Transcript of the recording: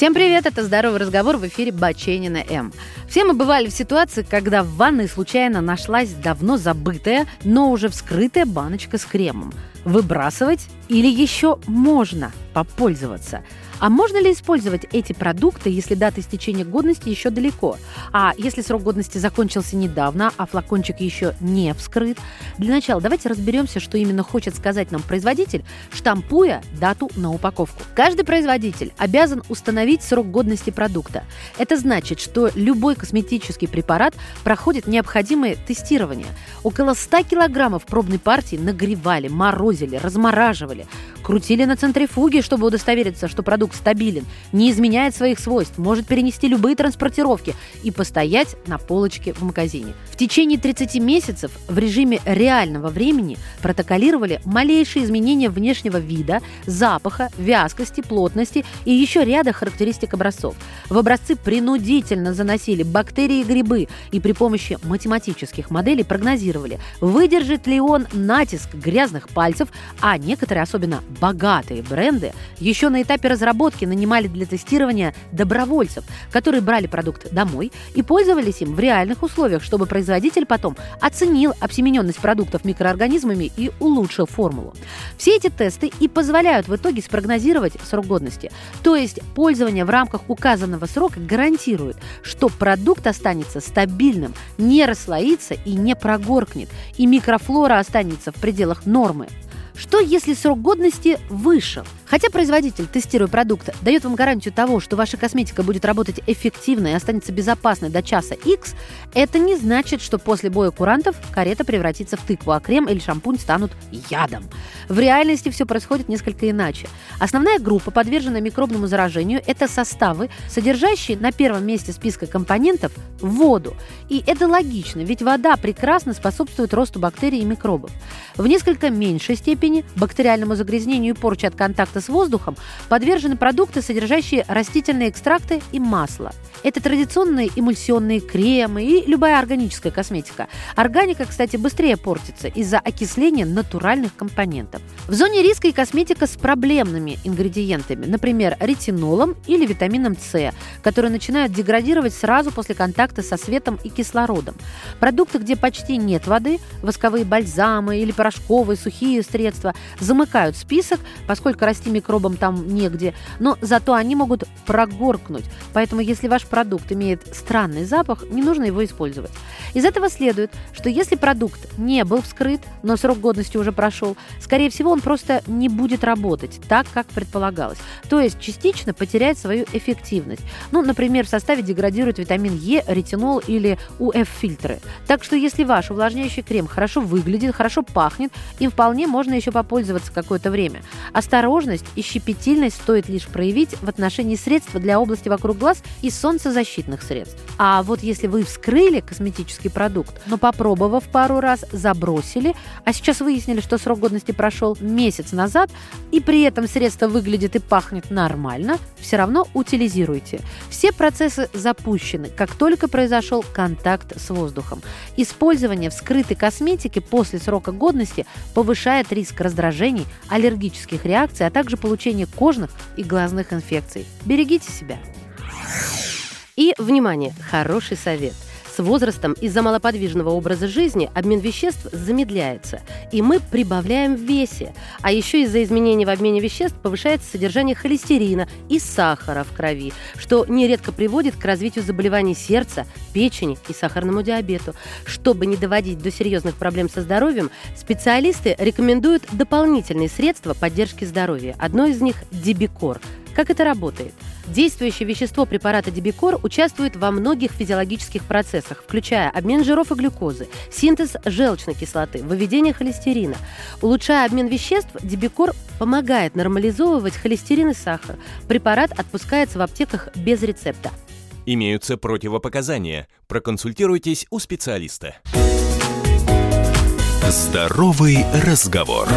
Всем привет, это «Здоровый разговор» в эфире Баченина М. Все мы бывали в ситуации, когда в ванной случайно нашлась давно забытая, но уже вскрытая баночка с кремом. Выбрасывать или еще можно попользоваться? А можно ли использовать эти продукты, если дата истечения годности еще далеко? А если срок годности закончился недавно, а флакончик еще не вскрыт? Для начала давайте разберемся, что именно хочет сказать нам производитель, штампуя дату на упаковку. Каждый производитель обязан установить срок годности продукта. Это значит, что любой косметический препарат проходит необходимое тестирование. Около 100 килограммов пробной партии нагревали, морозили, размораживали, крутили на центрифуге, чтобы удостовериться, что продукт стабилен, не изменяет своих свойств, может перенести любые транспортировки и постоять на полочке в магазине. В течение 30 месяцев в режиме реального времени протоколировали малейшие изменения внешнего вида, запаха, вязкости, плотности и еще ряда характеристик образцов. В образцы принудительно заносили бактерии и грибы и при помощи математических моделей прогнозировали, выдержит ли он натиск грязных пальцев, а некоторые, особенно богатые бренды, еще на этапе разработки нанимали для тестирования добровольцев, которые брали продукт домой и пользовались им в реальных условиях, чтобы производитель потом оценил обсемененность продуктов микроорганизмами и улучшил формулу. Все эти тесты и позволяют в итоге спрогнозировать срок годности. То есть пользование в рамках указанного срока гарантирует, что продукт останется стабильным, не расслоится и не прогоркнет, и микрофлора останется в пределах нормы. Что, если срок годности вышел? Хотя производитель, тестируя продукт, дает вам гарантию того, что ваша косметика будет работать эффективно и останется безопасной до часа X, это не значит, что после боя курантов карета превратится в тыкву, а крем или шампунь станут ядом. В реальности все происходит несколько иначе. Основная группа, подверженная микробному заражению, это составы, содержащие на первом месте списка компонентов воду. И это логично, ведь вода прекрасно способствует росту бактерий и микробов. В несколько меньшей степени бактериальному загрязнению и порче от контакта с воздухом подвержены продукты, содержащие растительные экстракты и масло. Это традиционные эмульсионные кремы и любая органическая косметика. Органика, кстати, быстрее портится из-за окисления натуральных компонентов. В зоне риска и косметика с проблемными ингредиентами, например, ретинолом или витамином С, которые начинают деградировать сразу после контакта со светом и кислородом. Продукты, где почти нет воды, восковые бальзамы или порошковые сухие средства, замыкают список, поскольку расти микробам там негде, но зато они могут прогоркнуть. Поэтому если ваш продукт имеет странный запах, не нужно его использовать. Из этого следует, что если продукт не был вскрыт, но срок годности уже прошел, скорее всего, он просто не будет работать так, как предполагалось. То есть частично потеряет свою эффективность. Ну, например, в составе деградирует витамин Е, ретинол или УФ-фильтры. Так что если ваш увлажняющий крем хорошо выглядит, хорошо пахнет, им вполне можно еще попользоваться какое-то время. Осторожность и щепетильность стоит лишь проявить в отношении средств для области вокруг глаз и солнцезащитных средств. А вот если вы вскрыли косметический продукт, но попробовав пару раз, забросили, а сейчас выяснили, что срок годности прошел месяц назад, и при этом средство выглядит и пахнет нормально, все равно утилизируйте. Все процессы запущены, как только произошел контакт с воздухом. Использование вскрытой косметики после срока годности повышает риск раздражений, аллергических реакций, а также получения кожных и глазных инфекций. Берегите себя. И, внимание, хороший совет – с возрастом из-за малоподвижного образа жизни обмен веществ замедляется, и мы прибавляем в весе. А еще из-за изменений в обмене веществ повышается содержание холестерина и сахара в крови, что нередко приводит к развитию заболеваний сердца, печени и сахарному диабету. Чтобы не доводить до серьезных проблем со здоровьем, специалисты рекомендуют дополнительные средства поддержки здоровья. Одно из них – Дебикор. Как это работает? Действующее вещество препарата Дебикор участвует во многих физиологических процессах, включая обмен жиров и глюкозы, синтез желчной кислоты, выведение холестерина. Улучшая обмен веществ, Дебикор помогает нормализовывать холестерин и сахар. Препарат отпускается в аптеках без рецепта. Имеются противопоказания. Проконсультируйтесь у специалиста. Здоровый разговор.